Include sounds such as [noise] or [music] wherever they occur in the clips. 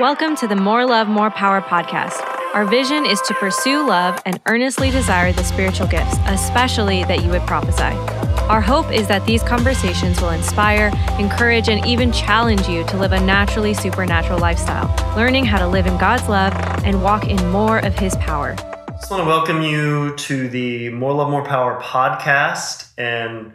Welcome to the More Love, More Power podcast. Our vision is to pursue love and earnestly desire the spiritual gifts, especially that you would prophesy. Our hope is that these conversations will inspire, encourage, and even challenge you to live a naturally supernatural lifestyle, learning how to live in God's love and walk in more of His power. I just want to welcome you to the More Love, More Power podcast. And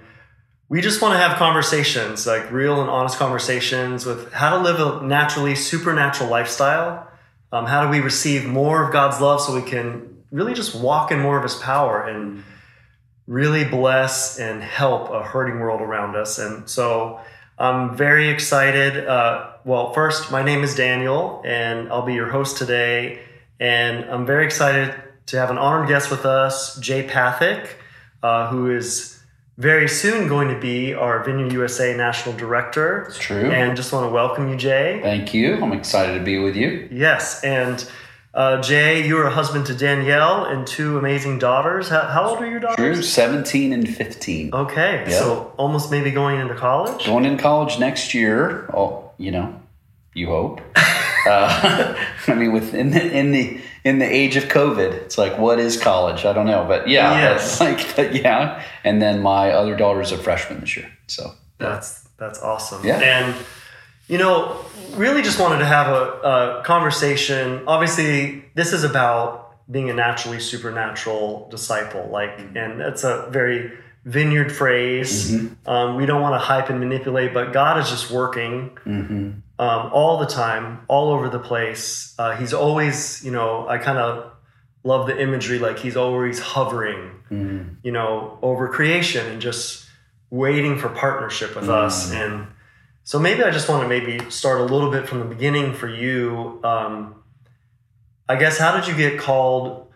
we just want to have conversations, like real and honest conversations with how to live a naturally supernatural lifestyle. Um, how do we receive more of God's love so we can really just walk in more of His power and really bless and help a hurting world around us? And so I'm very excited. Uh, well, first, my name is Daniel, and I'll be your host today. And I'm very excited to have an honored guest with us, Jay Pathak, uh, who is very soon going to be our Vineyard USA National Director. It's true. And just want to welcome you, Jay. Thank you. I'm excited to be with you. Yes. And uh, Jay, you're a husband to Danielle and two amazing daughters. How, how old are your daughters? True. 17 and 15. Okay. Yeah. So almost maybe going into college? Going in college next year. Oh, you know, you hope. [laughs] uh, [laughs] I mean, with in the in the in the age of COVID, it's like, what is college? I don't know, but yeah, Yes. [laughs] like, but yeah. And then my other daughter's a freshman this year, so That's that's awesome. Yeah. And you know, really just wanted to have a, a conversation. Obviously, this is about being a naturally supernatural disciple. Like, and that's a very vineyard phrase. Um, we don't want to hype and manipulate, but God is just working hmm um, all the time, all over the place. Uh, he's always, you know, I kind of love the imagery. Like he's always hovering hmm you know, over creation and just waiting for partnership with us. And so maybe I just want to maybe start a little bit from the beginning for you. Um, I guess how did you get called?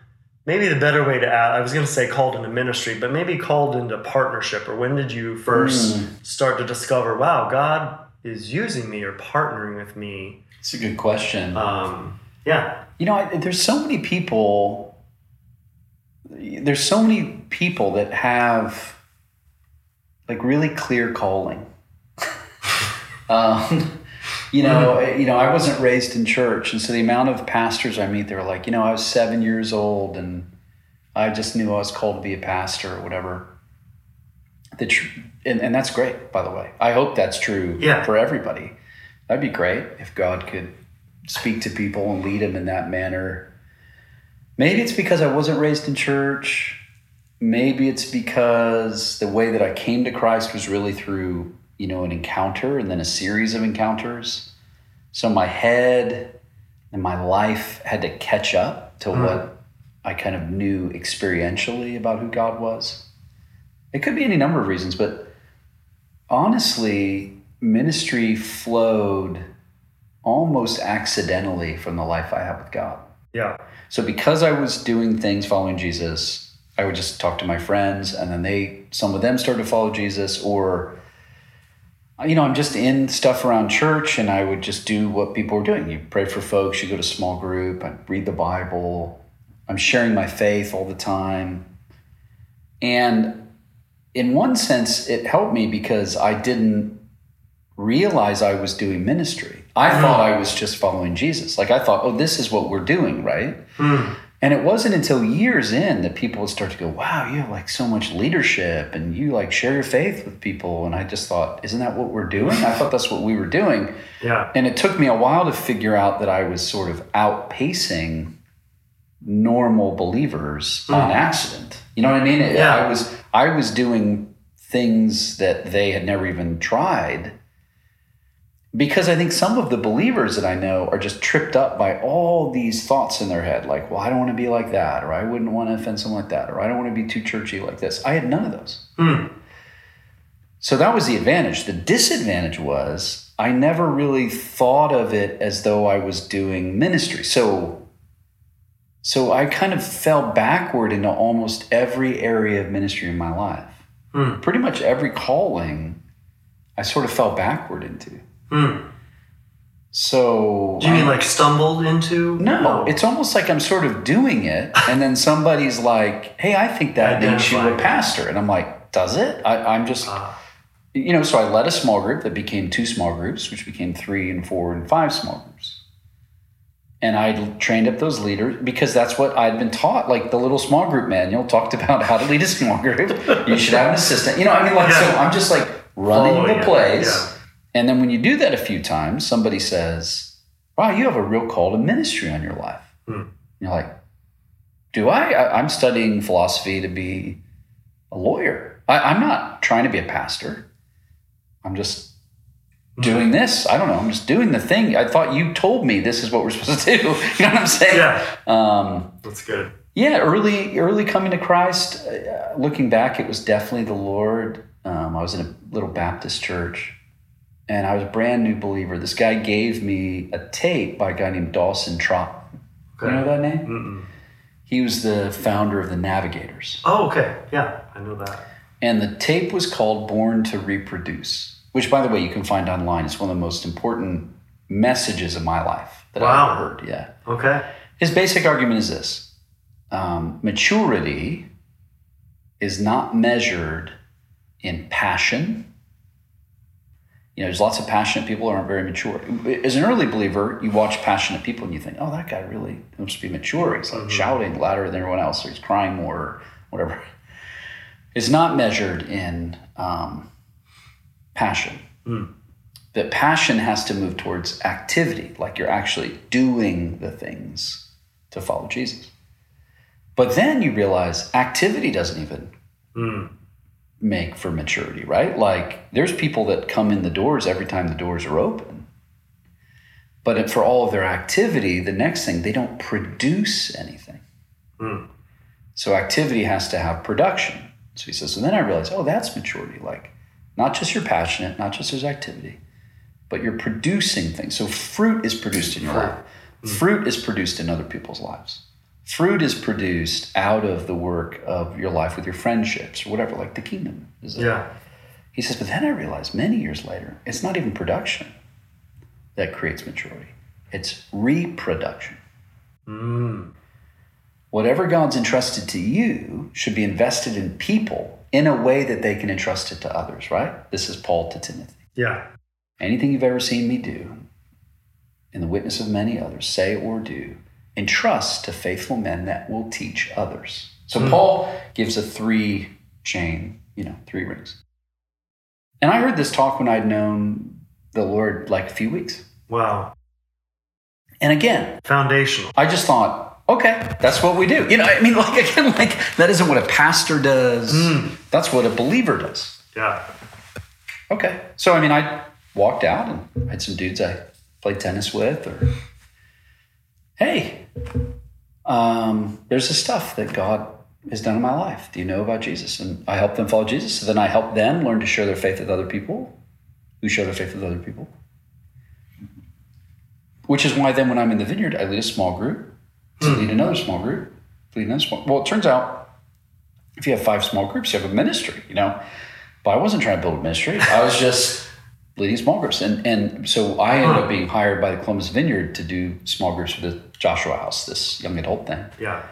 Maybe the better way to add, I was going to say called into ministry, but maybe called into partnership. Or when did you first Mm. start to discover, wow, God is using me or partnering with me? it's a good question. Um, yeah. You know, I, there's so many people. There's so many people that have like really clear calling. [laughs] um, you know, you know, I wasn't raised in church, and so the amount of pastors I meet, they're like, you know, I was seven years old, and I just knew I was called to be a pastor or whatever. The tr- and, and that's great, by the way. I hope that's true Yeah. for everybody. That'd be great if God could speak to people and lead them in that manner. Maybe it's because I wasn't raised in church. Maybe it's because the way that I came to Christ was really through, you know, an encounter and then a series of encounters. So my head and my life had to catch up to hmm. what I kind of knew experientially about who God was. It could be any number of reasons, but honestly, ministry flowed almost accidentally from the life I have with God. Yeah. So because I was doing things following Jesus, I would just talk to my friends and then they some of them started to follow Jesus or you know, I'm just in stuff around church and I would just do what people were doing. You pray for folks, you go to small group, I read the Bible. I'm sharing my faith all the time. And in one sense it helped me because I didn't realize I was doing ministry. I thought I was just following Jesus. Like I thought, oh, this is what we're doing, right? Hmm. And it wasn't until years in that people would start to go, wow, you have like so much leadership and you like share your faith with people. And I just thought, isn't that what we're doing? I thought that's what we were doing. Yeah. And it took me a while to figure out that I was sort of outpacing normal believers on accident. You know what I mean? Yeah. I was I was doing things that they had never even tried because I think some of the believers that I know are just tripped up by all these thoughts in their head, like, well, I don't want to be like that, or I wouldn't want to offend someone like that, or I don't want to be too churchy like this. I had none of those. Hmm. So that was the advantage. The disadvantage was I never really thought of it as though I was doing ministry. So so I kind of fell backward into almost every area of ministry in my life. Hmm. Pretty much every calling I sort of fell backward into. Hmm. So Do you mean like stumbled into? no, it's almost like I'm sort of doing it, and then somebody's like, "Hey, I think that makes you a pastor," and I'm like, "Does it?" I, I'm just Ah. you know, so I led a small group that became two small groups, which became three and four and five small groups. And I trained up those leaders because that's what I'd been taught. Like the little small group manual talked about how to lead a small group. you should have an assistant. You know, I mean, like, so Yeah. I'm just like running Following the it, plays. yeah. And then when you do that a few times, somebody says, Wow, you have a real call to ministry on your life. Hmm. You're like, Do I? I? I'm studying philosophy to be a lawyer. I, I'm not trying to be a pastor. I'm just doing this. I don't know. I'm just doing the thing. I thought you told me this is what we're [laughs] supposed to do. You know what I'm saying? Yeah, Um, that's good. yeah, early early coming to Christ. Uh, looking back, it was definitely the Lord. Um, I was in a little Baptist church, and I was a brand new believer. This guy gave me a tape by a guy named Dawson Trotman. Okay. You know that name? Mm-mm. He was the founder of the Navigators, Oh, okay. Yeah, I know that. and the tape was called "Born to Reproduce," which, by the way, you can find online. It's one of the most important messages of my life that I've heard. Yeah. Okay. His basic argument is this um, maturity is not measured in passion. You know, there's lots of passionate people who aren't very mature. As an early believer, you watch passionate people and you think, oh, that guy really must be mature. He's like shouting louder than everyone else, or he's crying more, or whatever. It's not measured in um, passion. That passion has to move towards activity, like you're actually doing the things to follow Jesus. But then you realize activity doesn't even Mm. make for maturity, right? Like there's people that come in the doors every time the doors are open. But for all of their activity, the next thing, they don't produce anything. Mm. So activity has to have production. So he says, and then I realized, oh, that's maturity. Like not just you're passionate, not just there's activity, but you're producing things. So fruit is produced in your life. Fruit is produced in other people's lives. Fruit is produced out of the work of your life with your friendships or whatever, like the kingdom is. Yeah. He says, but then I realized many years later, it's not even production that creates maturity. It's reproduction. Mm. Whatever God's entrusted to you should be invested in people in a way that they can entrust it to others, right? This is Paul to Timothy. Yeah. Anything you've ever seen me do, in the witness of many others, say or do, entrust to faithful men that will teach others. So hmm. Paul gives a three chain, you know, three rings. And I heard this talk when I'd known the Lord like a few weeks. Wow. And again, Foundational. I just thought, okay, that's what we do. You know, I mean, [laughs] like again, like that isn't what a pastor does. Mm. That's what a believer does. Yeah. Okay. So I mean, I walked out and had some dudes I played tennis with, or hey, um, there's the stuff that God has done in my life. Do you know about Jesus? And I help them follow Jesus. So then I help them learn to share their faith with other people, who share their faith with other people. Which is why then when I'm in the vineyard, I lead a small group, to hmm. lead another small group, lead another small. Well, it turns out if you have five small groups, you have a ministry. You know, but I wasn't trying to build a ministry. I was just leading small groups. And and so I ended up hmm. being hired by the Columbus Vineyard to do small groups for the Joshua House, this young adult thing. Yeah.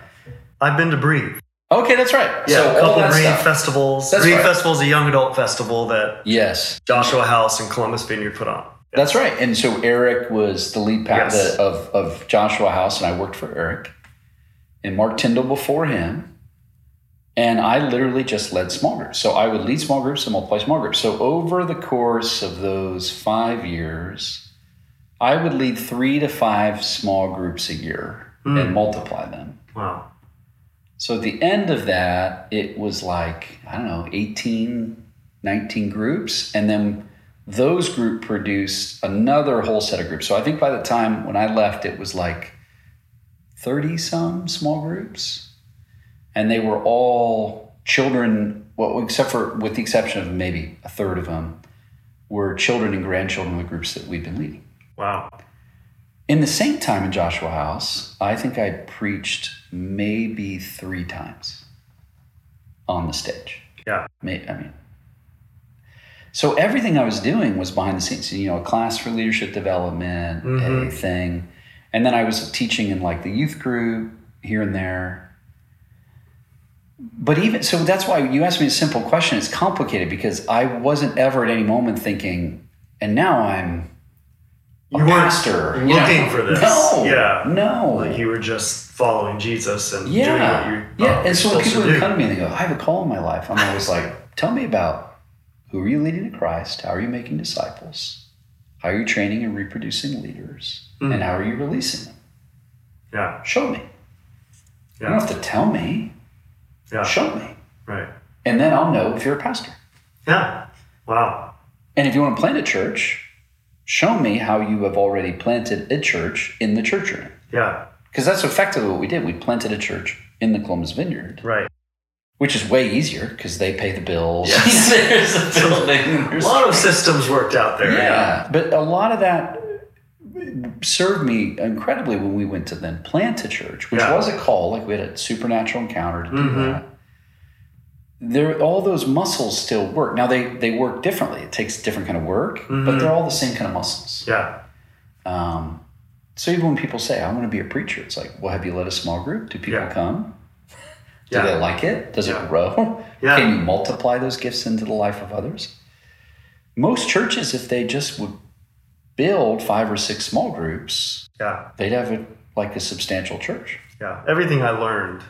I've been to Breathe. Okay, that's right. Yeah, so a couple Breathe stuff. festivals. That's Breathe right. Festival is a young adult festival that Yes, Joshua House and Columbus Vineyard put on. That's right. And so Eric was the lead pastor Yes. of of Joshua House, and I worked for Eric, and Mark Tyndall before him. And I literally just led small groups. So I would lead small groups and multiply small groups. So over the course of those five years, I would lead three to five small groups a year hmm. and multiply them. Wow. So at the end of that, it was like, I don't know, 18, 19 groups. And then those group produced another whole set of groups. So I think by the time when I left, it was like 30 some small groups. And they were all children, well, except for, with the exception of maybe a third of them, were children and grandchildren of the groups that we've been leading. Wow. In the same time in Joshua House, I think I preached maybe three times on the stage. Yeah. May- I mean, so everything I was doing was behind the scenes. You know, a class for leadership development, a Mhm. thing, and then I was teaching in like the youth group here and there. But even so, that's why you asked me a simple question. It's complicated because I wasn't ever at any moment thinking, and now I'm a You pastor you looking know? for this. No, Yeah. no. Like you were just following Jesus and doing what yeah, you yeah. And so when people would would come to me and they go, "I have a call in my life," I'm always like, "Tell me about who are you leading to Christ? How are you making disciples? How are you training and reproducing leaders? Mm. And how are you releasing them? Yeah, Show me. You don't have to tell me. yeah. Show me, Right. and then I'll know if you're a pastor. Yeah. Wow. And if you want to plant a church, show me how you have already planted a church in the church you're in. Yeah. Because that's effectively what we did. We planted a church in the Columbus Vineyard, Right. Which is way easier because they pay the bills. Yes. [laughs] there's a [laughs] building. There's A lot of systems worked out there. yeah. But a lot of that served me incredibly when we went to then plant a church, which Yeah. was a call. Like we had a supernatural encounter to do Mhm. that. There, all those muscles still work. Now they they work differently. It takes different kind of work, but Mhm. they're all the same kind of muscles. Yeah. Um, so even when people say, "I want to be a preacher," it's like, "Well, have you led a small group? Do people Yeah. come? Do Yeah. they like it? Does Yeah. it grow? Yeah. Can you multiply those gifts into the life of others?" Most churches, if they just would build five or six small groups, Yeah. they'd have a, like a substantial church. Yeah. Everything I learned,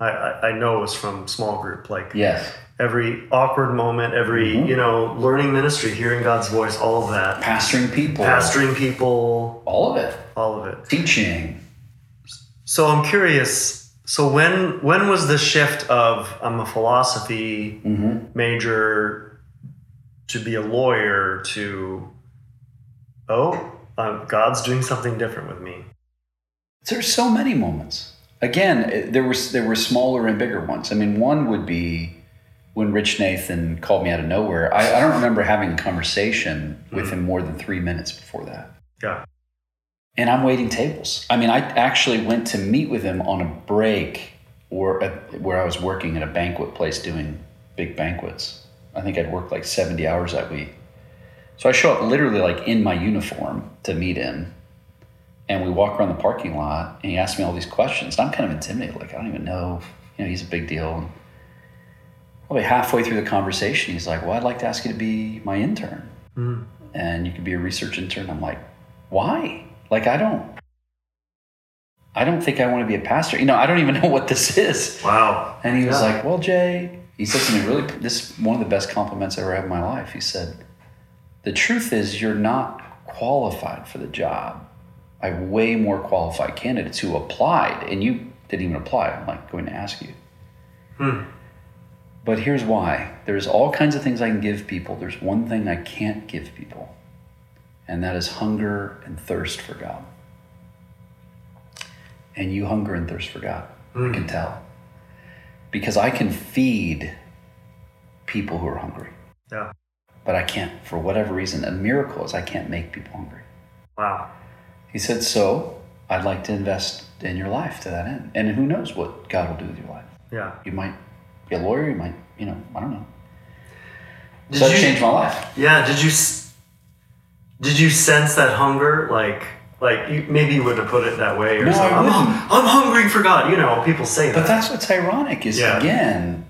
I, I, I know was from small group. Like Yes, every awkward moment, every, Mhm. you know, learning ministry, hearing God's voice, all of that. pastoring people, Pastoring people, all of it, all of it. teaching. So I'm curious. So when when was the shift of I'm a philosophy hmm major to be a lawyer to oh uh, God's doing something different with me? There's so many moments. Again, eh, there was there were smaller and bigger ones. I mean, one would be when Rich Nathan called me out of nowhere. I, I don't remember having a conversation with him more than three minutes before that. Yeah. And I'm waiting tables. I mean, I actually went to meet with him on a break or at, where I was working at a banquet place doing big banquets. I think I'd worked like 70 hours that week. So I show up literally like in my uniform to meet him. And we walk around the parking lot and he asked me all these questions. And I'm kind of intimidated. Like, I don't even know. You know, he's a big deal. And probably halfway through the conversation, he's like, Well, I'd like to ask you to be my intern. Mm. And you could be a research intern. I'm like, Why? Like, I don't. I don't think I want to be a pastor. You know, I don't even [laughs] know what this is. Wow. And he was Yeah. like, Well, Jay, he said to me, really, this is one of the best compliments I ever had in my life. He said, The truth is, you're not qualified for the job. I have way more qualified candidates who applied, and you didn't even apply. I'm like, going to ask you. Hmm. But here's why there's all kinds of things I can give people. There's one thing I can't give people, and that is hunger and thirst for God. And you hunger and thirst for God. I hmm. can tell. Because I can feed people who are hungry, Yeah. but I can't, for whatever reason, a miracle is I can't make people hungry. Wow. He said, So I'd like to invest in your life to that end. And who knows what God will do with your life. Yeah. You might be a lawyer, you might, you know, I don't know. Did so you- changed my life. Yeah. Did you did you sense that hunger? Like like you, maybe you wouldn't have put it that way or No, something. I I'm, wouldn't. I'm hungry for God. You know, people say that. But that's what's ironic is Yeah. again,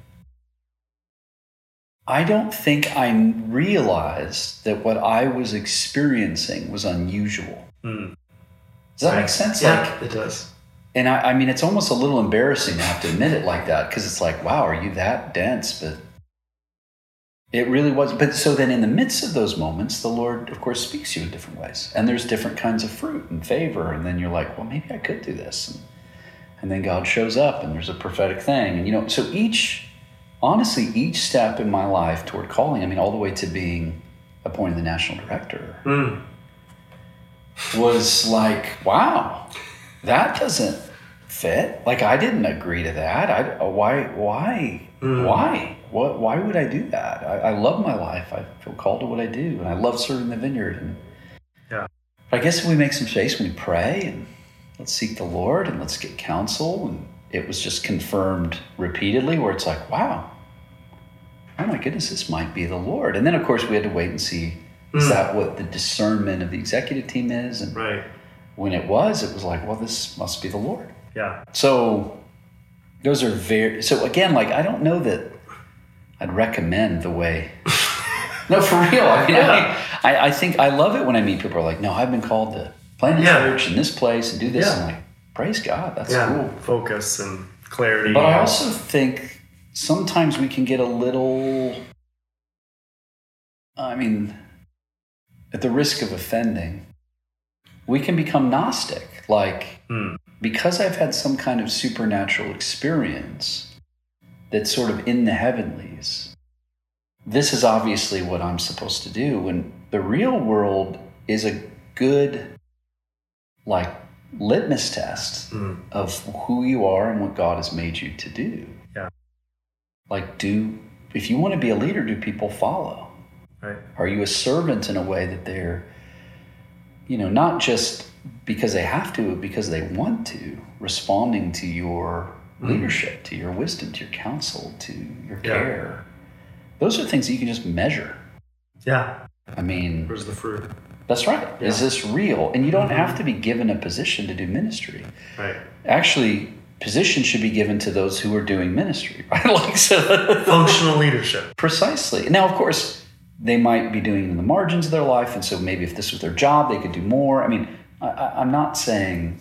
I don't think I realized that what I was experiencing was unusual. Hmm. Does that Right. make sense? Yeah, Like, it does. and I, I mean, it's almost a little embarrassing to have to admit it like that because it's like, wow, are you that dense? But it really was. But so then, in the midst of those moments, the Lord, of course, speaks to you in different ways, and there's different kinds of fruit and favor, and then you're like, well, maybe I could do this, and, and then God shows up, and there's a prophetic thing, and you know, so each, honestly, each step in my life toward calling, I mean, all the way to being appointed the national director Hmm. was like, wow, that doesn't fit. Like I didn't agree to that. I why why Mm. why what why would I do that? I, I love my life. I feel called to what I do, and I love serving the vineyard. And Yeah. but I guess if we make some space, and we pray and let's seek the Lord and let's get counsel. And it was just confirmed repeatedly, where it's like, wow, oh my goodness, this might be the Lord. And then of course we had to wait and see. Is Mm. that what the discernment of the executive team is? And Right. when it was, it was like, well, this must be the Lord. Yeah. So those are very, so again, like, I don't know that I'd recommend the way [laughs] No, for real. I mean, Yeah. I, I, think I love it when I meet people who are like, no, I've been called to plant a Yeah. church in this place and do this. Yeah. I'm like, praise God, that's yeah, cool. focus and clarity. But I also think sometimes we can get a little, I mean, at the risk of offending, we can become Gnostic. Like, Hmm. because I've had some kind of supernatural experience that's sort of in the heavenlies, this is obviously what I'm supposed to do. When the real world is a good, like, litmus test Hmm. of who you are and what God has made you to do. Yeah. Like, do, if you want to be a leader, do people follow? right. Are you a servant in a way that they're, you know, not just because they have to, but because they want to, responding to your. Leadership, to your wisdom, to your counsel, to your Yeah. care? Those are things that you can just measure. Yeah. I mean, Where's the fruit? that's right. Is this real? And you don't Mhm. have to be given a position to do ministry. Right. Actually, position should be given to those who are doing ministry, [laughs] right? like so. [laughs] Functional leadership. Precisely. Now, of course, they might be doing in the margins of their life, and so maybe if this was their job, they could do more. I mean, I- I'm not saying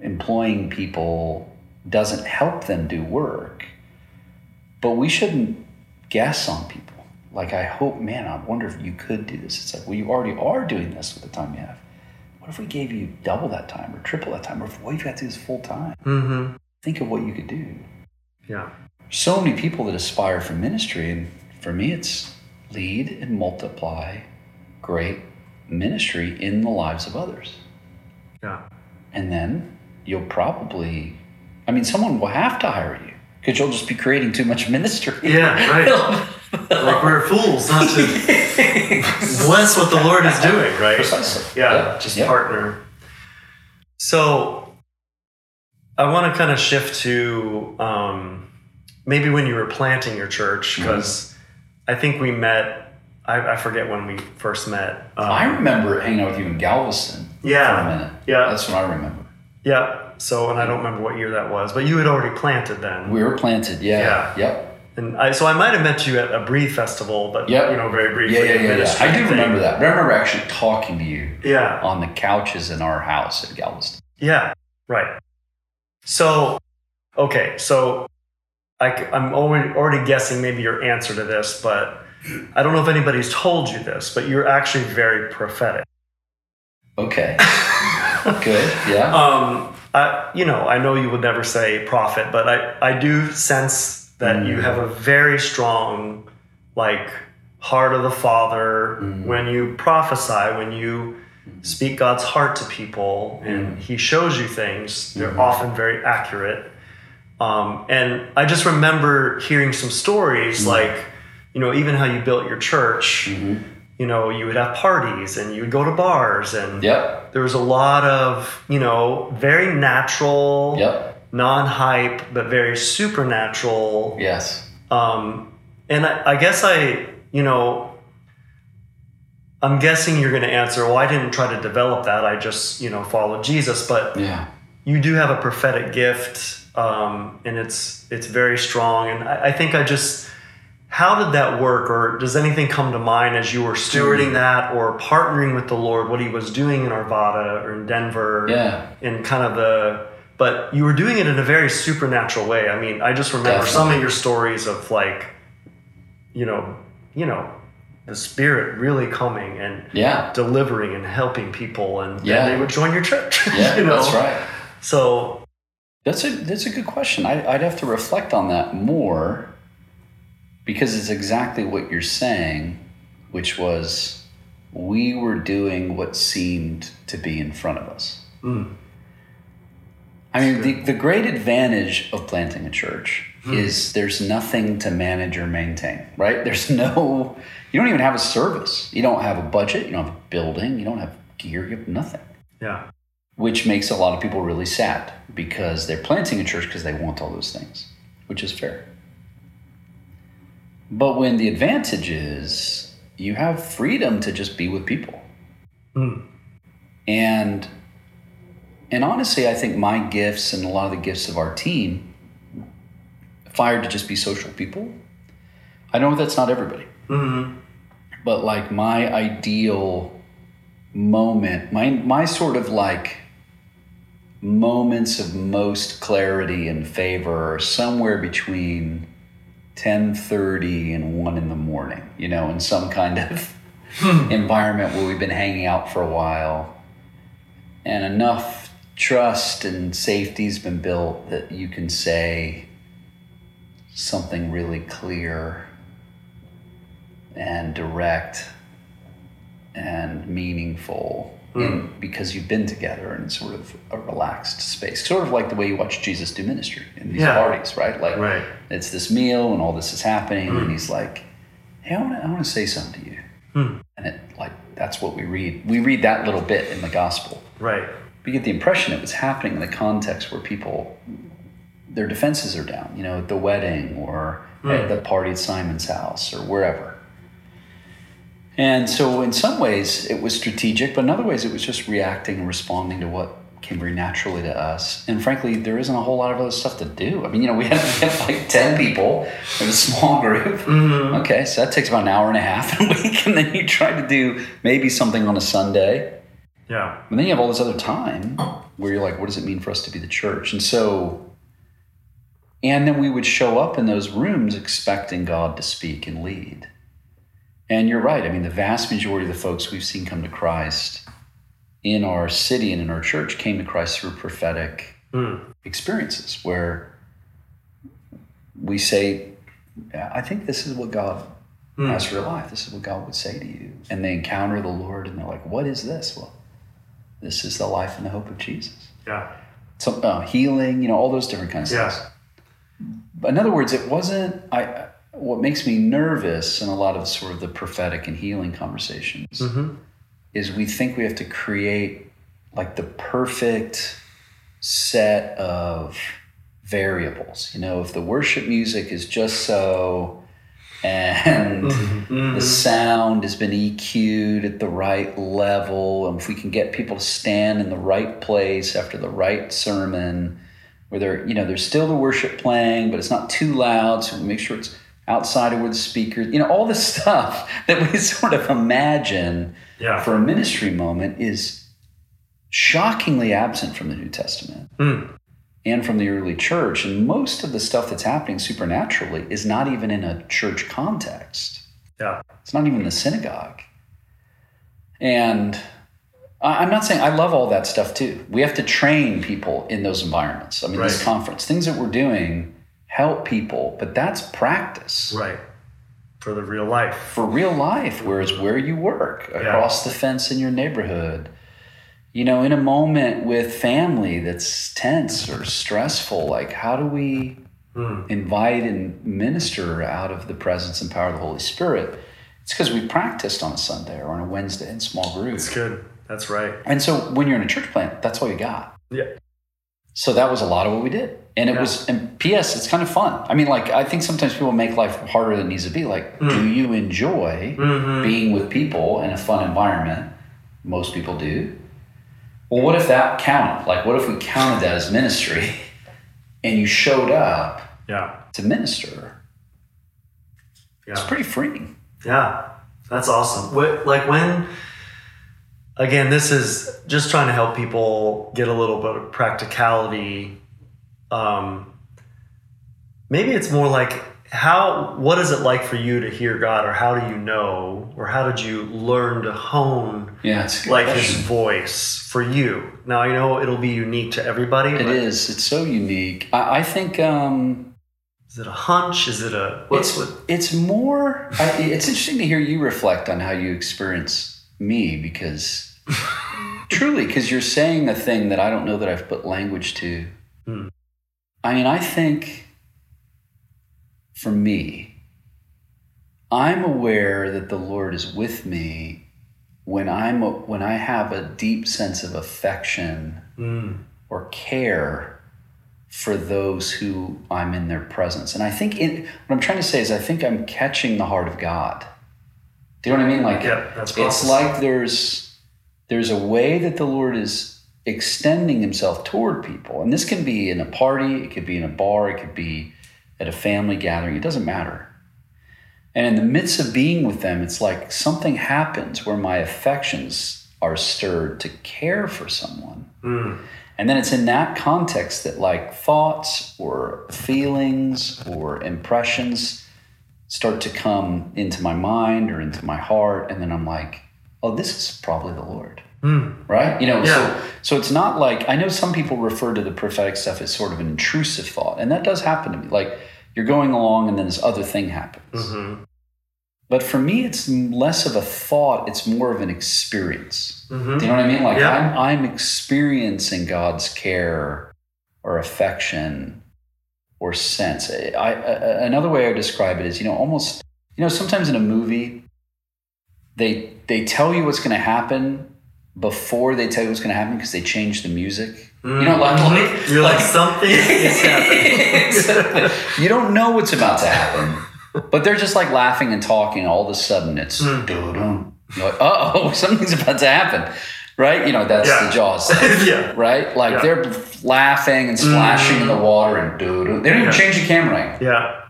employing people doesn't help them do work, but we shouldn't guess on people. Like, I hope, man, I wonder if you could do this. It's like, well, you already are doing this with the time you have. What if we gave you double that time or triple that time? Or if, what if you got to do this full time? Mm-hmm. Think of what you could do Yeah. so many people that aspire for ministry and for me it's lead and multiply great ministry in the lives of others Yeah. and then you'll probably i mean someone will have to hire you because you'll just be creating too much ministry Yeah, right. [laughs] Like we're fools not to bless what the Lord is doing, right? Precisely. Yeah, Yeah. just Yeah. partner. So I want to kind of shift to um, maybe when you were planting your church, Mm-hmm. because I think we met, I, I forget when we first met. Um, i remember hanging out with you in galveston Yeah. for a minute Yeah. that's what i remember Yeah. So, and I don't remember what year that was, but you had already planted then. we were planted yeah Yeah. yep And I, so I might have met you at a Breathe Festival, but Yep. you know, very briefly. yeah yeah yeah, yeah. i do thing. remember that but i remember actually talking to you Yeah. on the couches in our house at galveston Yeah, right. So, okay, so I, am already, already guessing maybe your answer to this, but I don't know if anybody's told you this, but you're actually very prophetic. Okay. [laughs] [laughs] Good. Yeah. Um, I, you know, I know you would never say prophet, but I, I do sense that you Mm. have a very strong, like, heart of the Father Mm. when you prophesy, when you speak God's heart to people, and He shows you things. They're Mhm. often very accurate. Um, and I just remember hearing some stories, Mm. like, you know, even how you built your church. Mhm. You know, you would have parties and you would go to bars and Yep. there was a lot of you know very natural Yep. non-hype but very supernatural Yes. um, and I, I guess i you know i'm guessing you're going to answer well i didn't try to develop that i just you know followed jesus but Yeah. you do have a prophetic gift um, and it's it's very strong and I, I think i just how did that work or does anything come to mind as you were stewarding that or partnering with the lord what he was doing in arvada or in denver Yeah. in kind of the but you were doing it in a very supernatural way i mean i just remember some of your stories of like you know you know the spirit really coming and Yeah. delivering and helping people and Yeah. then they would join your church [laughs] Yeah. you know That's right. so That's a that's a good question. I, I'd have to reflect on that more because it's exactly what you're saying, which was we were doing what seemed to be in front of us. mm, I mean, the, the great advantage of planting a church is there's nothing to manage or maintain, right? There's [laughs] no, you don't even have a service. You don't have a budget. You don't have a building. You don't have gear. You have nothing, yeah which makes a lot of people really sad because they're planting a church because they want all those things, which is fair. But when the advantage is you have freedom to just be with people. mm, And and honestly, I think my gifts and a lot of the gifts of our team fired to just be social people. I know that's not everybody. mm, but like my ideal moment, my my sort of like moments of most clarity and favor are somewhere between 10:30 and 1 in the morning, you know, in some kind of hmm. environment where we've been hanging out for a while. And enough trust and safety's been built that you can say something really clear and direct and meaningful Hmm. in, because you've been together in sort of a relaxed space sort of like the way you watch jesus do ministry in these Yeah. parties right like Right. it's this meal and all this is happening and hmm. he's like hey i want to I wanna say something to you Hmm. and it like that's what we read we read that little bit in the gospel Right. we get the impression it was happening in the context where people their defenses are down you know at the wedding or at hmm. the party at simon's house or wherever and so in some ways it was strategic but in other ways it was just reacting and responding to what came very naturally to us and frankly there isn't a whole lot of other stuff to do i mean you know we had, we had like [laughs] 10 people in a small group mm-hmm. okay so that takes about an hour and a half a week [laughs] and then you try to do maybe something on a sunday Yeah. and then you have all this other time where you're like, what does it mean for us to be the church? And so, and then we would show up in those rooms expecting God to speak and lead. And you're right. I mean, the vast majority of the folks we've seen come to Christ in our city and in our church came to Christ through prophetic Mm. experiences where we say, I think this is what God Mm. has for your life. This is what God would say to you. And they encounter the Lord and they're like, what is this? Well, this is the life and the hope of Jesus. Yeah. So, uh, healing, you know, all those different kinds of Yeah. things. But in other words, it wasn't. I. What makes me nervous in a lot of sort of the prophetic and healing conversations Mm-hmm. is we think we have to create like the perfect set of variables. You know, if the worship music is just so, and Mm-hmm. the sound has been EQ'd at the right level, and if we can get people to stand in the right place after the right sermon, where they're, you know, there's still the worship playing, but it's not too loud, so we make sure it's outside of where the speakers, you know, all the [laughs] stuff that we [laughs] sort of imagine Yeah. for a ministry moment is shockingly absent from the New Testament Mm. and from the early church. And most of the stuff that's happening supernaturally is not even in a church context. Yeah. It's not even the synagogue. And I'm not saying I love all that stuff too. We have to train people in those environments. I mean, this conference, things that we're doing help people, but that's practice Right. For the real life. for real life, whereas where you work, across the fence in your neighborhood, you know, in a moment with family that's tense or stressful, like how do we Mm. invite and minister out of the presence and power of the Holy Spirit? It's because we practiced on a Sunday or on a Wednesday in small groups. That's good. That's right. And so when you're in a church plant, that's all you got. Yeah. So that was a lot of what we did. And it Yeah. was, and P.S., it's kind of fun. I mean, like, I think sometimes people make life harder than it needs to be. Like, do you enjoy Mm-hmm. being with people in a fun environment? Most people do. Well, what if that counted? Like, what if we counted that as ministry [laughs] and you showed up Yeah. to minister? Yeah. It's pretty freeing. Yeah, that's awesome. What, like when, again, this is just trying to help people get a little bit of practicality. Um, maybe it's more like how, what is it like for you to hear God, or how do you know, or how did you learn to hone Yeah, it's a good like His voice for you? Now I know it'll be unique to everybody. It is. It's so unique. I, I think um, Is it a hunch? Is it a what's it's, what? it's more. I, it's interesting to hear you reflect on how you experience me because [laughs] truly, because you're saying a thing that I don't know that I've put language to. Hmm. I mean, I think for me, I'm aware that the Lord is with me when I'm when I have a deep sense of affection Mm, or care for those who I'm in their presence. And I think in, what I'm trying to say is I think I'm catching the heart of God. Do you know what I mean? Like yeah, it's like there's there's a way that the Lord is extending himself toward people. And this can be in a party, it could be in a bar, it could be at a family gathering, it doesn't matter. And in the midst of being with them, it's like something happens where my affections are stirred to care for someone. Mm. And then it's in that context that like thoughts or feelings or impressions start to come into my mind or into my heart. And then I'm like, oh, this is probably the Lord. Mm. Right? You know, Yeah. so so it's not like I know some people refer to the prophetic stuff as sort of an intrusive thought. And that does happen to me. Like you're going along and then this other thing happens. Mhm. But for me, it's less of a thought, it's more of an experience. Mhm. Do you know what I mean? Like Yeah. I'm, I'm experiencing God's care or affection or sense. I, I, another way I describe it is, you know, almost, you know, sometimes in a movie, they they tell you what's going to happen before they tell you what's going to happen because they change the music. You know, like, like You're like, something is [laughs] happening. You don't know what's about to happen, but they're just like laughing and talking. All of a sudden, it's Hmm. doo-doo. You're like, oh, [laughs] something's about to happen, right? You know, that's Yeah. the Jaws, [laughs] stuff, yeah. right? Like Yeah. they're laughing and splashing in the water and doo-doo. They don't even change the camera angle. Yeah.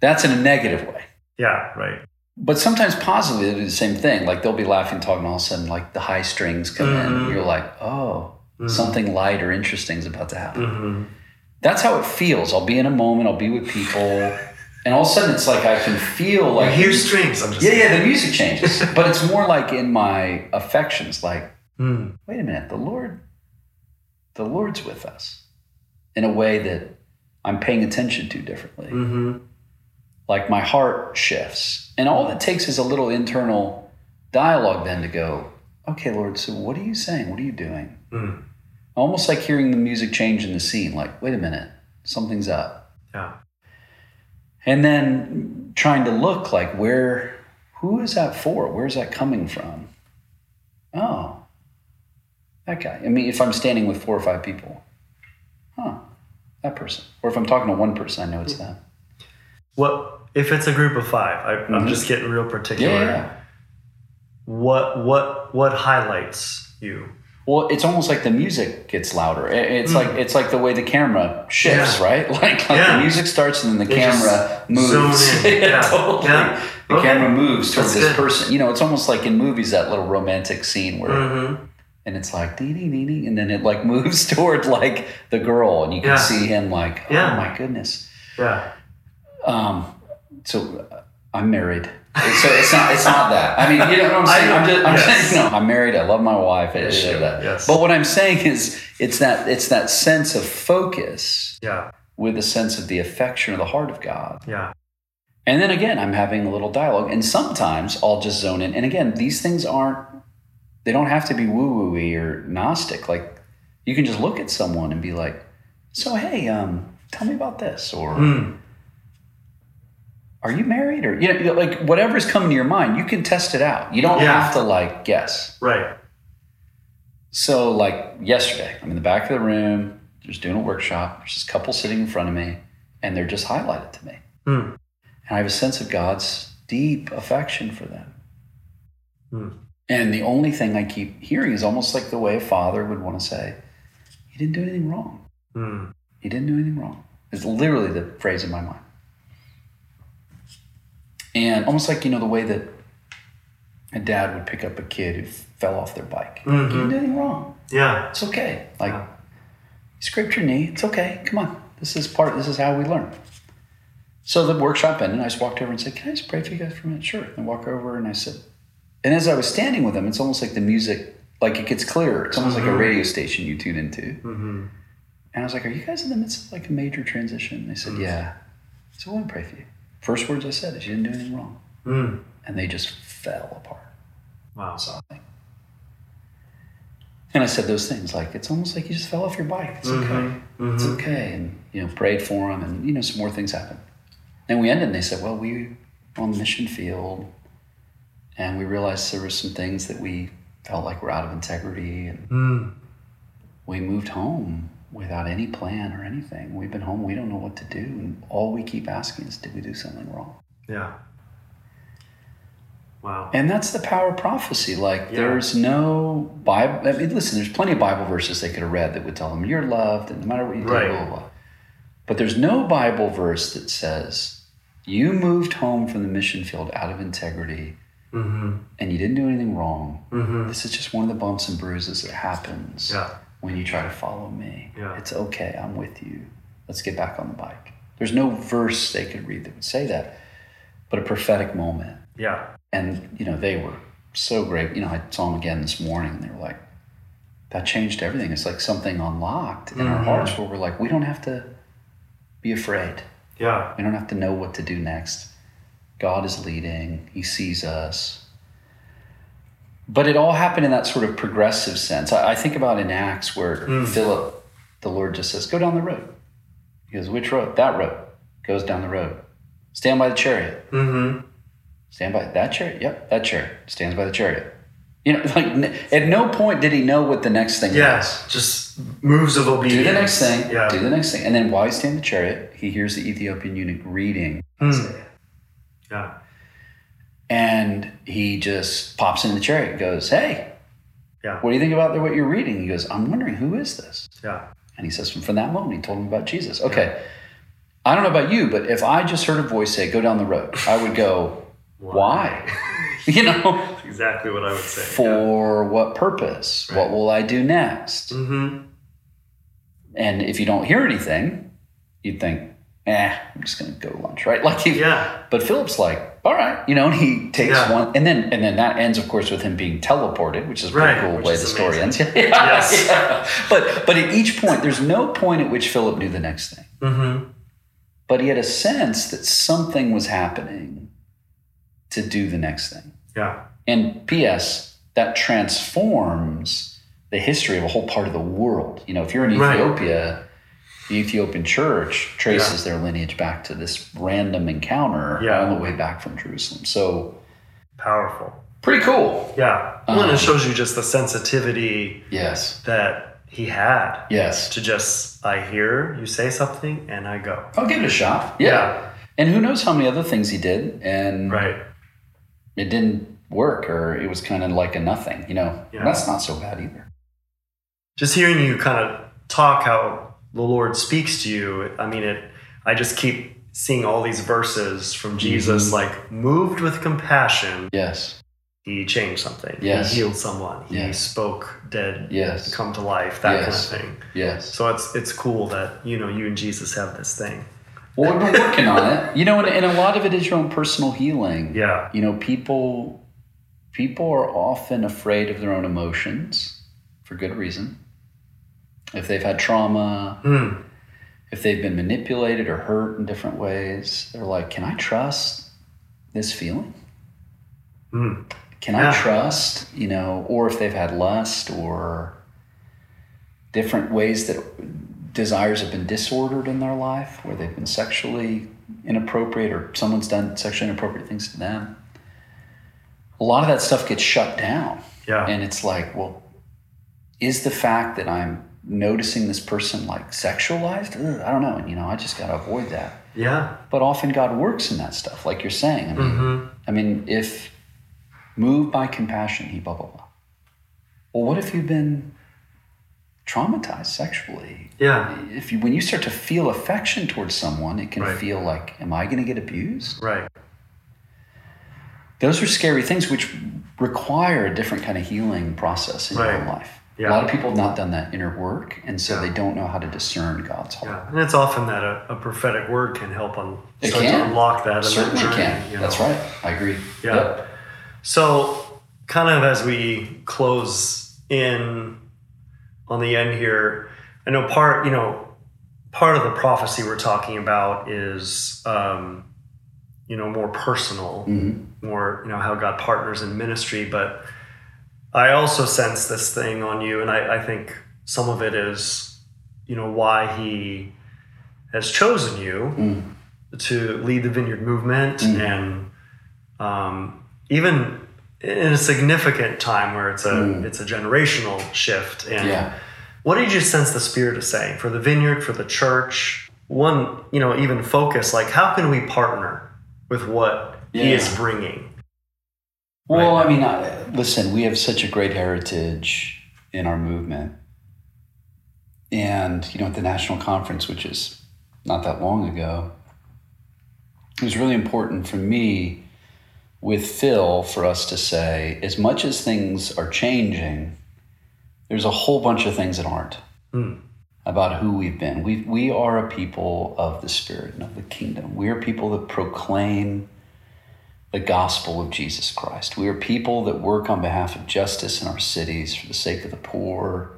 That's in a negative way. Yeah. Right. But sometimes positively, they do the same thing. Like they'll be laughing, talking, all of a sudden, like the high strings come in, and you're like, oh, something light or interesting is about to happen. hmm that's how it feels. I'll be in a moment, I'll be with people, and all of a sudden it's like I can feel Like here's strings. I'm just. yeah, yeah, the music changes, [laughs] but it's more like in my affections. Like, Mm. wait a minute, the Lord, the Lord's with us in a way that I'm paying attention to differently. hmm Like my heart shifts, and all it takes is a little internal dialogue then to go, okay, Lord, so what are you saying? What are you doing? Mm. Almost like hearing the music change in the scene. Like, wait a minute, something's up. Yeah. and then trying to look like where who is that for where's that coming from oh that guy i mean if i'm standing with four or five people huh that person or if i'm talking to one person i know it's them What if it's a group of five? I, I'm Mhm. just getting real particular. yeah, yeah. What what what highlights you? well it's almost like the music gets louder It- it's like it's like the way the camera shifts Yeah. right [laughs] like, like Yeah. the music starts and then the They camera moves [laughs] yeah, Yeah. totally Yeah. the Okay. camera moves towards That's this good. person you know it's almost like in movies that little romantic scene where Mm-hmm. and it's like ding ding ding, and then it like [laughs] moves toward like the girl, and you can see him like, oh my goodness. Yeah. Um, so uh, I'm married. So it's not it's not that. I mean, you know what I'm [laughs] saying? I- I'm just I'm yes. saying, you know, I'm married. I love my wife. I- Yes, yes. But what I'm saying is, it's that it's that sense of focus Yeah. with a sense of the affection of the heart of God. Yeah. And then again, I'm having a little dialogue, and sometimes I'll just zone in. And again, these things aren't, they don't have to be woo woo or Gnostic. Like, you can just look at someone and be like, so, hey, um, tell me about this. Or, Mm. Are you married? Or, you know, like whatever's coming to your mind, you can test it out. You don't Yeah. have to, like, guess. Right. So, like yesterday, I'm in the back of the room, just doing a workshop. There's this couple sitting in front of me, and they're just highlighted to me. Mm. And I have a sense of God's deep affection for them. Hmm. And the only thing I keep hearing is almost like the way a father would want to say, He didn't do anything wrong. Mm. He didn't do anything wrong. It's literally the phrase in my mind. And almost like, you know, the way that a dad would pick up a kid who fell off their bike. He Mhm. didn't do anything wrong. Yeah. It's okay. Like, Yeah. you scraped your knee. It's okay. Come on. This is part, this is how we learn. So the workshop ended, and I just walked over and said, Can I just pray for you guys for a minute? Sure. And I walk over and I said, and as I was standing with them, it's almost like the music, like it gets clearer. It's almost like a Mhm. radio station you tune into. Mm-hmm. And I was like, Are you guys in the midst of like a major transition? And they said, Mhm. Yeah. So I want to pray for you. First words I said is, You didn't do anything wrong. Mm. And they just fell apart. Wow. sobbing. And I said those things like, It's almost like you just fell off your bike. It's okay. Mhm. It's okay. And, you know, prayed for them and, you know, some more things happened. And we ended and they said, well, we were on the mission field and we realized there were some things that we felt like were out of integrity and Mm. we moved home without any plan or anything. We've been home, we don't know what to do. And all we keep asking is, did we do something wrong? Yeah. Wow. And that's the power of prophecy. Like, Yeah. there's no Bible. I mean, listen, there's plenty of Bible verses they could have read that would tell them you're loved and no matter what you do, Right. blah, blah, blah. But there's no Bible verse that says You moved home from the mission field out of integrity Mm-hmm. and you didn't do anything wrong. Mm-hmm. This is just one of the bumps and bruises that happens Yeah. When you try to follow me. Yeah. It's okay. I'm with you. Let's get back on the bike. There's no verse they could read that would say that, but a prophetic moment. Yeah. And, you know, they were so great. You know, I saw them again this morning. And they were like, that changed everything. It's like something unlocked in our Mhm. hearts where we're like, we don't have to be afraid. Yeah. We don't have to know what to do next. God is leading, He sees us. But it all happened in that sort of progressive sense. I, I think about in Acts where Mm. Philip, the Lord just says, Go down the road. He goes, Which road? That road. Goes down the road. Stand by the chariot. Mm-hmm. Stand by that chariot. Yep, that chariot. Stands by the chariot. You know, [laughs] like at no point did he know what the next thing was. Yes. Just moves of obedience. Do the next thing. Yeah. Do the next thing. And then while he's standing in the chariot, he hears the Ethiopian eunuch reading. Mm. Yeah. And he just pops in the chariot and goes, Hey, Yeah. what do you think about what you're reading? He goes, I'm wondering who is this? Yeah. And he says, from, that moment, he told him about Jesus. Okay. I don't know about you, but if I just heard a voice say, go down the road, I would go, [laughs] why? [laughs] you know, That's exactly what I would say. for what purpose? Right. What will I do next? Mm-hmm. And if you don't hear anything, you'd think, eh, I'm just going to go to lunch, right? [laughs] Like, Yeah. But Philip's like, all right, you know, and he takes Yeah. one, and then and then that ends, of course, with him being teleported, which is a pretty Right, cool way the story amazing. ends. [laughs] Yeah, Yes. yeah. But but at each point, there's no point at which Philip knew the next thing. Mm-hmm. But he had a sense that something was happening to do the next thing. Yeah. And P.S. That transforms the history of a whole part of the world. You know, if you're in Right. The Ethiopian church traces their lineage back to this random encounter Yeah. on the way back from Jerusalem. So Powerful. pretty cool. Yeah. Well, and Um, it shows you just the sensitivity Yes. that he had Yes. to just, I hear you say something and I go. I'll give it a shot. Yeah. And who knows how many other things he did and Right. it didn't work or it was kind of like a nothing, you know. Yeah. That's not so bad either. Just hearing you kind of talk how the Lord speaks to you, I mean, it, I just keep seeing all these verses from Jesus, Mhm. like moved with compassion, Yes. he changed something. Yes. He healed someone. He Yes. spoke dead Yes. to come to life, that Yes. kind of thing. Yes. So it's it's cool that you know you and Jesus have this thing. Well, we've been working on it. You know, and, and a lot of it is your own personal healing. Yeah. You know, people people are often afraid of their own emotions for good reason. If they've had trauma, Hmm. if they've been manipulated or hurt in different ways, they're like, "Can I trust this feeling? Hmm. Can Yeah. I trust, you know, or if they've had lust or different ways that desires have been disordered in their life, where they've been sexually inappropriate or someone's done sexually inappropriate things to them. A lot of that stuff gets shut down. Yeah. And it's like, well, is the fact that I'm noticing this person like sexualized? Ugh, I don't know. And, you know, I just got to avoid that. yeah. But often God works in that stuff, like you're saying. I mean, Mm-hmm. I mean, if moved by compassion, he blah blah blah. Well, what if you've been traumatized sexually? Yeah. If you when you start to feel affection towards someone, it can Right. feel like, am I going to get abused? Right. Those are scary things which require a different kind of healing process in your Right. own life. Yeah. A lot of people have not done that inner work, and so Yeah. they don't know how to discern God's heart. Yeah. And it's often that a, a prophetic word can help on It start can. to unlock that. in that Certainly journey, can. you That's right. I agree. Yeah. Yep. So, kind of as we close in on the end here, I know part, you know, part of the prophecy we're talking about is, um, you know, more personal, Mhm. more, you know, how God partners in ministry. But I also sense this thing on you, and I, I think some of it is, you know, why He has chosen you Mm. to lead the vineyard movement Mm. and um, even in a significant time where it's a Mm. it's a generational shift and Yeah. what did you sense the spirit is saying for the vineyard for the church one you know even focus like how can we partner with what he is bringing Well, I mean, I, listen, we have such a great heritage in our movement. And, you know, at the national conference, which is not that long ago, it was really important for me with Phil for us to say, as much as things are changing, there's a whole bunch of things that aren't Mm. about who we've been. We, we are a people of the Spirit and of the kingdom. We are people that proclaim the gospel of Jesus Christ. We are people that work on behalf of justice in our cities for the sake of the poor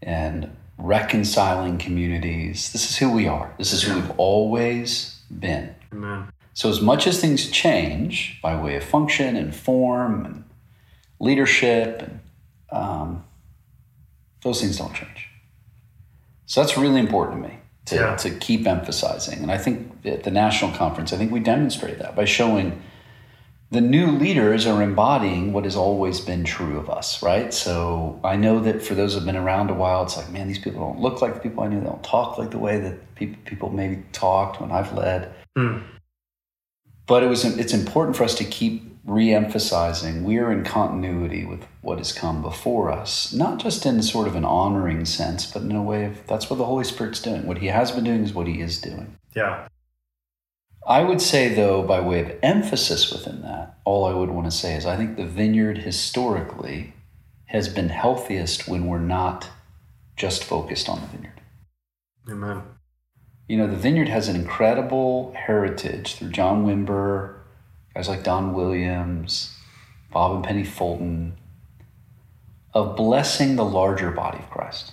and reconciling communities. This is who we are. This is who we've always been. Amen. So, as much as things change by way of function and form and leadership, and um, those things don't change. So, that's really important to me to, Yeah. to keep emphasizing. And I think at the national conference, I think we demonstrate that by showing the new leaders are embodying what has always been true of us, right? So I know that for those who've been around a while, it's like, man, these people don't look like the people I knew. They don't talk like the way that people people maybe talked when I've led. Mm. But it was it's important for us to keep re-emphasizing we are in continuity with what has come before us, not just in sort of an honoring sense, but in a way of that's what the Holy Spirit's doing. What He has been doing is what He is doing. Yeah. I would say, though, by way of emphasis within that, all I would want to say is I think the vineyard historically has been healthiest when we're not just focused on the vineyard. Amen. You know, the vineyard has an incredible heritage through John Wimber, guys like Don Williams, Bob and Penny Fulton, of blessing the larger body of Christ.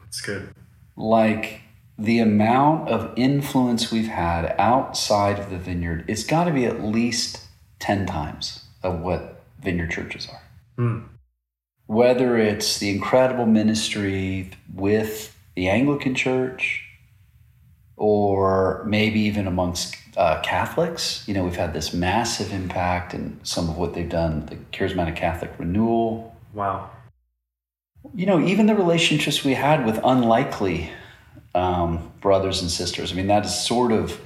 That's good. like the amount of influence we've had outside of the vineyard, it's got to be at least 10 times of what vineyard churches are. Mm. Whether it's the incredible ministry with the Anglican Church or maybe even amongst uh, Catholics, you know, we've had this massive impact in some of what they've done, the Charismatic Catholic Renewal, Wow. you know, even the relationships we had with unlikely um, brothers and sisters. I mean, that is sort of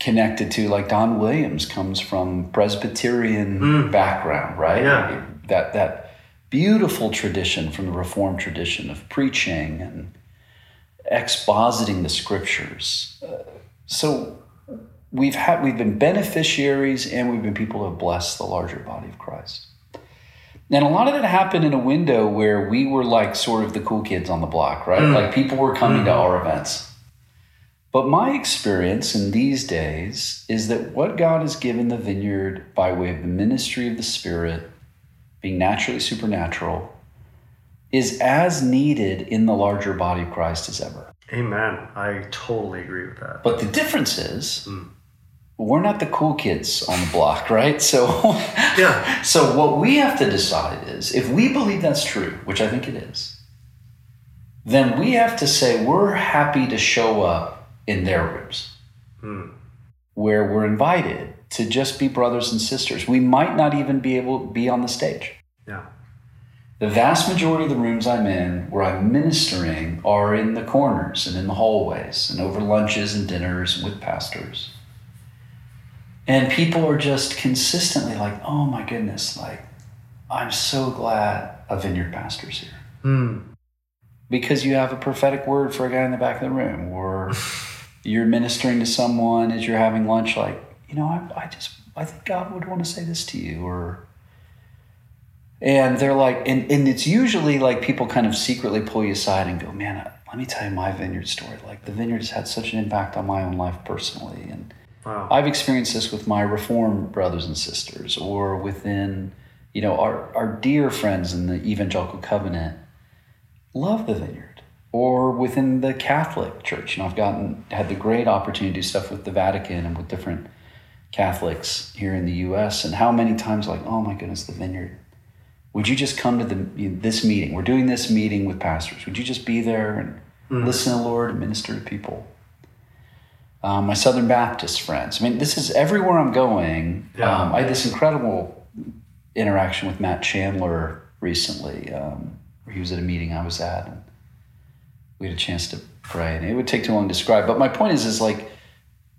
connected to like Don Williams comes from Presbyterian Mm. background, right? Yeah. That that beautiful tradition from the Reformed tradition of preaching and expositing the scriptures. Uh, so we've had we've been beneficiaries and we've been people who have blessed the larger body of Christ. And a lot of that happened in a window where we were like sort of the cool kids on the block, right? Mm. Like people were coming to Mhm. our events. But my experience in these days is that what God has given the vineyard by way of the ministry of the Spirit, being naturally supernatural, is as needed in the larger body of Christ as ever. Amen. I totally agree with that. But the difference is Mm. We're not the cool kids on the block, right? So [laughs] Yeah. So what we have to decide is if we believe that's true, which I think it is, then we have to say we're happy to show up in their rooms Mm. where we're invited to just be brothers and sisters. We might not even be able to be on the stage. Yeah. The vast majority of the rooms I'm in where I'm ministering are in the corners and in the hallways and over lunches and dinners with pastors. And people are just consistently like, oh my goodness, like, I'm so glad a vineyard pastor's here. Mm. Because you have a prophetic word for a guy in the back of the room, or [laughs] you're ministering to someone as you're having lunch, like, you know, I, I just, I think God would want to say this to you, or, and they're like, and, and it's usually like people kind of secretly pull you aside and go, man, let me tell you my vineyard story. Like, the vineyard has had such an impact on my own life personally. And, Wow. I've experienced this with my Reformed brothers and sisters, or within, you know, our, our dear friends in the Evangelical Covenant love the vineyard, or within the Catholic Church. You know, I've gotten had the great opportunity to do stuff with the Vatican and with different Catholics here in the U.S. And how many times, like, oh my goodness, the vineyard. Would you just come to the this meeting? We're doing this meeting with pastors. Would you just be there and Mm. listen to the Lord and minister to people? Um, my Southern Baptist friends. I mean, this is everywhere I'm going. Yeah. Um, I had this incredible interaction with Matt Chandler recently, um, where he was at a meeting I was at, and we had a chance to pray. And it would take too long to describe, but my point is, is like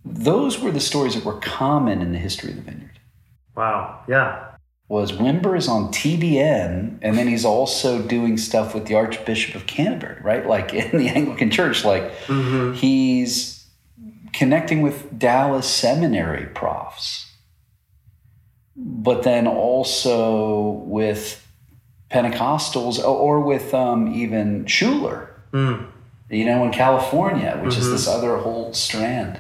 those were the stories that were common in the history of the vineyard. Wow. Yeah. Was Wimber is on TBN, and then he's also doing stuff with the Archbishop of Canterbury, right? Like [laughs] in the Anglican Church, like Mm-hmm. he's connecting with Dallas seminary profs, but then also with Pentecostals or with um, even Schuller, Mm. you know, in California, which is Mhm. this other whole strand.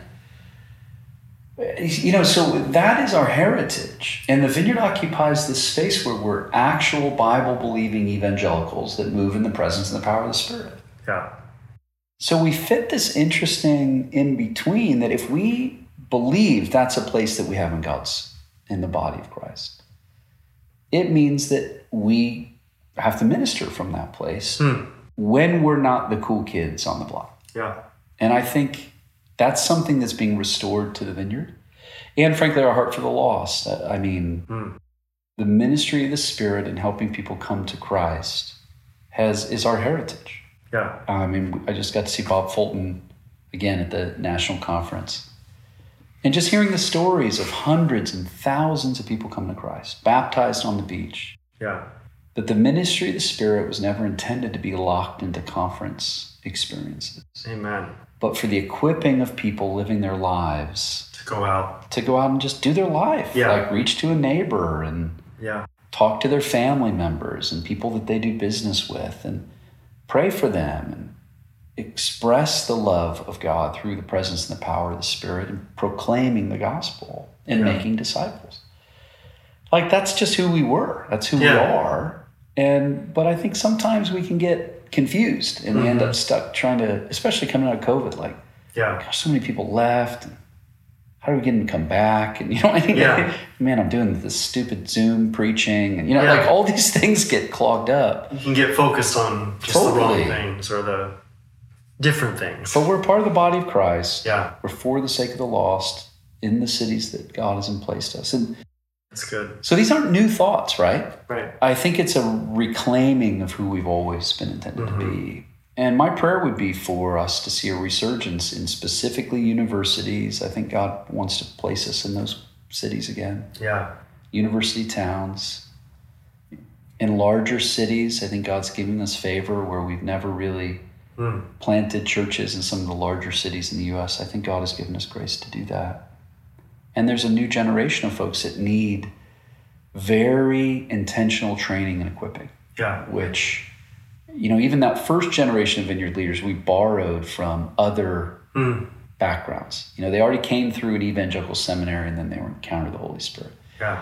You know, so that is our heritage. And the vineyard occupies this space where we're actual Bible believing evangelicals that move in the presence and the power of the Spirit. Yeah. So we fit this interesting in between that if we believe that's a place that we have in God's in the body of Christ, it means that we have to minister from that place Hmm. when we're not the cool kids on the block. Yeah. And I think that's something that's being restored to the vineyard. And frankly, our heart for the lost. I mean, Hmm. the ministry of the Spirit and helping people come to Christ has is our heritage. Yeah. Um, I mean, I just got to see Bob Fulton again at the national conference. And just hearing the stories of hundreds and thousands of people coming to Christ, baptized on the beach, Yeah. that the ministry of the Spirit was never intended to be locked into conference experiences, Amen. but for the equipping of people living their lives To go out. to go out and just do their life, Yeah. like reach to a neighbor and Yeah. talk to their family members and people that they do business with and pray for them and express the love of God through the presence and the power of the Spirit and proclaiming the gospel and Yeah. making disciples. Like that's just who we were. That's who we are. And but I think sometimes we can get confused and we end up mm-hmm. stuck trying to, especially coming out of COVID, like Yeah. gosh, so many people left. And how do we get them to come back? And you know, [laughs] I think, Yeah. man, I'm doing this stupid Zoom preaching, and you know, Yeah. like all these things get clogged up. You can get focused on just the Totally. wrong things or the different things. But we're part of the body of Christ. Yeah. We're for the sake of the lost in the cities that God has emplaced us. And That's good. so these aren't new thoughts, right? Right. I think it's a reclaiming of who we've always been intended to be. Mm-hmm. And my prayer would be for us to see a resurgence in specifically universities. I think God wants to place us in those cities again. Yeah. university towns. In larger cities, I think God's giving us favor where we've never really Mm. planted churches in some of the larger cities in the US. I think God has given us grace to do that. And there's a new generation of folks that need very intentional training and equipping, Yeah. which, you know, even that first generation of vineyard leaders, we borrowed from other Mm. backgrounds. You know, they already came through an evangelical seminary and then they were encountered the Holy Spirit. Yeah.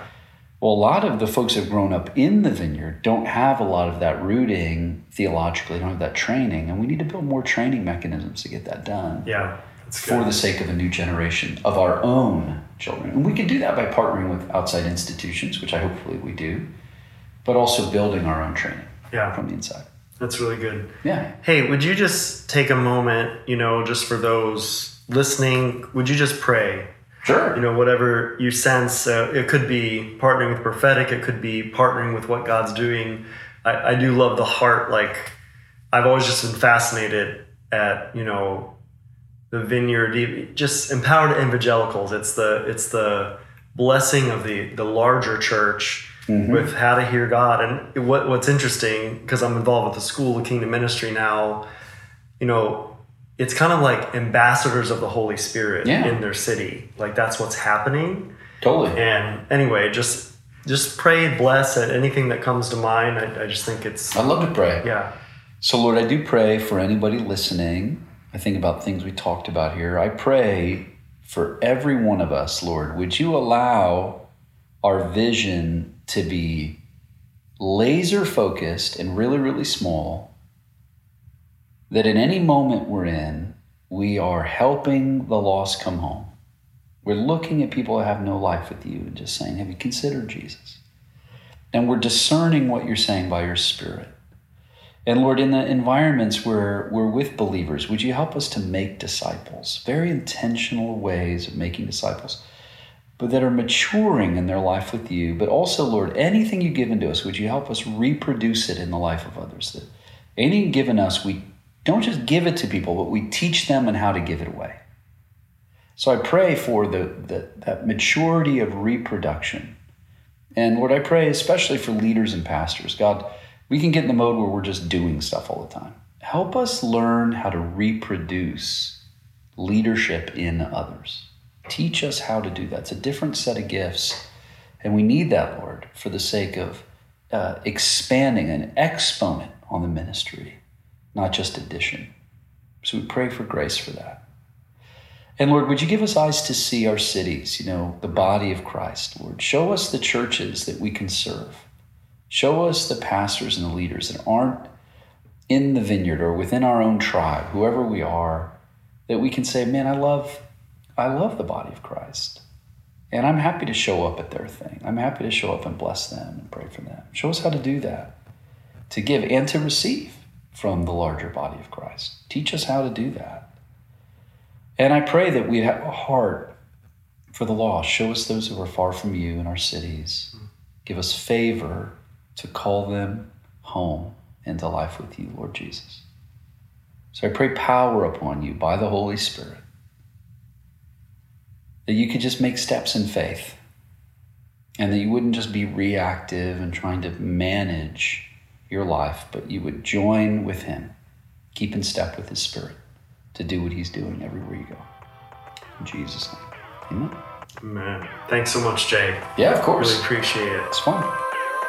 Well, a lot of the folks that have grown up in the vineyard don't have a lot of that rooting theologically, don't have that training, and we need to build more training mechanisms to get that done Yeah. For the sake of a new generation of our own children. And we can do that by partnering with outside institutions, which I hopefully we do, but also building our own training Yeah. from the inside. That's really good. Yeah. Hey, would you just take a moment, you know, just for those listening, would you just pray? Sure. You know, whatever you sense, uh, it could be partnering with prophetic, it could be partnering with what God's doing. I, I do love the heart. Like, I've always just been fascinated at, you know, the vineyard, just empowered evangelicals. It's the, it's the blessing of the, the larger church Mhm. with how to hear God. And what, what's interesting, because I'm involved with the School of Kingdom Ministry now, you know, it's kind of like ambassadors of the Holy Spirit Yeah. in their city. Like that's what's happening. Totally. And anyway, just just pray, bless at anything that comes to mind. I, I just think it's I'd love to pray. yeah, So, Lord, I do pray for anybody listening. I think about things we talked about here. I pray for every one of us, Lord. Would you allow our vision to be laser focused and really, really small? That in any moment we're in, we are helping the lost come home. We're looking at people that have no life with you and just saying, Have you considered Jesus? And we're discerning what you're saying by your Spirit. And Lord, in the environments where we're with believers, would you help us to make disciples? Very intentional ways of making disciples, but that are maturing in their life with you. But also, Lord, anything you've given to us, would you help us reproduce it in the life of others? That anything given us, we don't just give it to people, but we teach them on how to give it away. So I pray for the, the that maturity of reproduction. And Lord, I pray especially for leaders and pastors. God, we can get in the mode where we're just doing stuff all the time. Help us learn how to reproduce leadership in others. Teach us how to do that. It's a different set of gifts, and we need that, Lord, for the sake of uh, expanding an exponent on the ministry, not just addition. So we pray for grace for that. And Lord, would you give us eyes to see our cities, you know, the body of Christ, Lord? Show us the churches that we can serve. Show us the pastors and the leaders that aren't in the vineyard or within our own tribe, whoever we are, that we can say, man, I love, I love the body of Christ. And I'm happy to show up at their thing. I'm happy to show up and bless them and pray for them. Show us how to do that, to give and to receive from the larger body of Christ. Teach us how to do that. And I pray that we have a heart for the lost. Show us those who are far from you in our cities. Give us favor to call them home into life with you, Lord Jesus. So I pray power upon you by the Holy Spirit. That you could just make steps in faith and that you wouldn't just be reactive and trying to manage your life, but you would join with Him, keep in step with His Spirit to do what He's doing everywhere you go. In Jesus' name. Amen. Man, thanks so much, Jay. Yeah, of course. Really appreciate it. It's fun.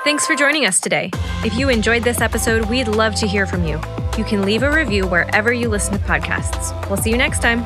Thanks for joining us today. If you enjoyed this episode, we'd love to hear from you. You can leave a review wherever you listen to podcasts. We'll see you next time.